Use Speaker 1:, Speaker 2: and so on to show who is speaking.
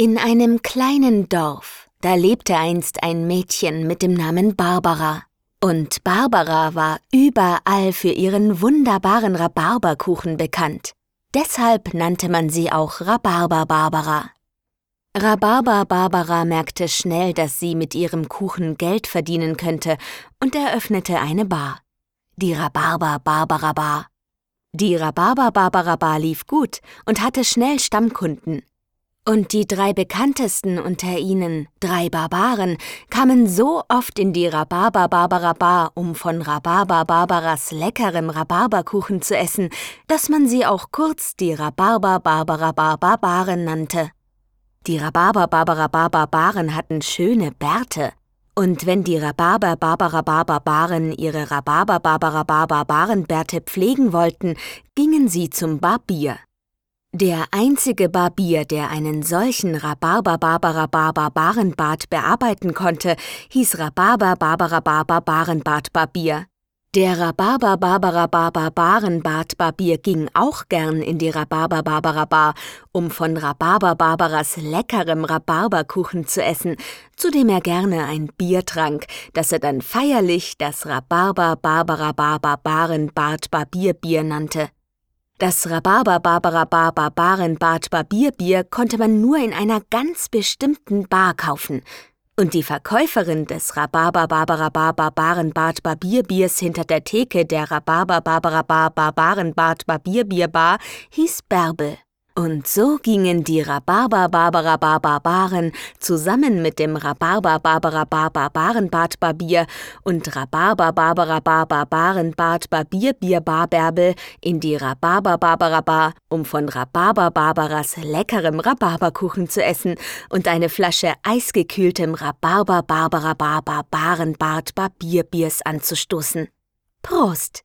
Speaker 1: In einem kleinen Dorf, da lebte einst ein Mädchen mit dem Namen Barbara. Und Barbara war überall für ihren wunderbaren Rhabarberkuchen bekannt. Deshalb nannte man sie auch Rhabarber Barbara. Rhabarber Barbara merkte schnell, dass sie mit ihrem Kuchen Geld verdienen könnte und eröffnete eine Bar. Die Rhabarber Barbara Bar. Die Rhabarber Barbara Bar lief gut und hatte schnell Stammkunden. Und die drei bekanntesten unter ihnen, drei Barbaren, kamen so oft in die Rhabarber Barbara Bar, um von Rhabarber Barbaras leckerem Rhabarberkuchen zu essen, dass man sie auch kurz die Rhabarber Barbara Bar Barbaren nannte. Die Rhabarber Barbara Bar Barbaren hatten schöne Bärte. Und wenn die Rhabarber Barbara Bar Barbaren ihre Rhabarber Barbara Bar Barbarenbärte pflegen wollten, gingen sie zum Barbier. Der einzige Barbier, der einen solchen Rhabarber-Barbara-Barbarenbart bearbeiten konnte, hieß Rhabarber-Barbara-Barbarenbart-Barbier. Der Rhabarber-Barbara-Barbarenbart-Barbier ging auch gern in die Rhabarber-Barbara-Bar, um von Rhabarber-Barbaras leckerem Rhabarberkuchen zu essen, zu dem er gerne ein Bier trank, das er dann feierlich das Rhabarber-Barbara-Barbarenbart-Barbierbier nannte. Das Rhabarber-Barbara-Barbarenbart-Barbierbier konnte man nur in einer ganz bestimmten Bar kaufen. Und die Verkäuferin des Rhabarber-Barbara-Barbarenbart-Barbierbiers hinter der Theke der Rhabarber-Barbara-Barbarenbart-Barbierbierbar hieß Bärbel. Und so gingen die Rhabarber-Barbara-Barbaren zusammen mit dem Rhabarber-Barbara-Barbarenbart-Barbier und Rhabarber-Barbara-Barbarenbart-Barbierbier-Barbärbel in die Rhabarber-Barbara-Bar, um von Rhabarber-Barbaras leckerem Rhabarberkuchen zu essen und eine Flasche eisgekühltem Rhabarber-Barbara-Barbarenbart-Barbierbiers anzustoßen. Prost!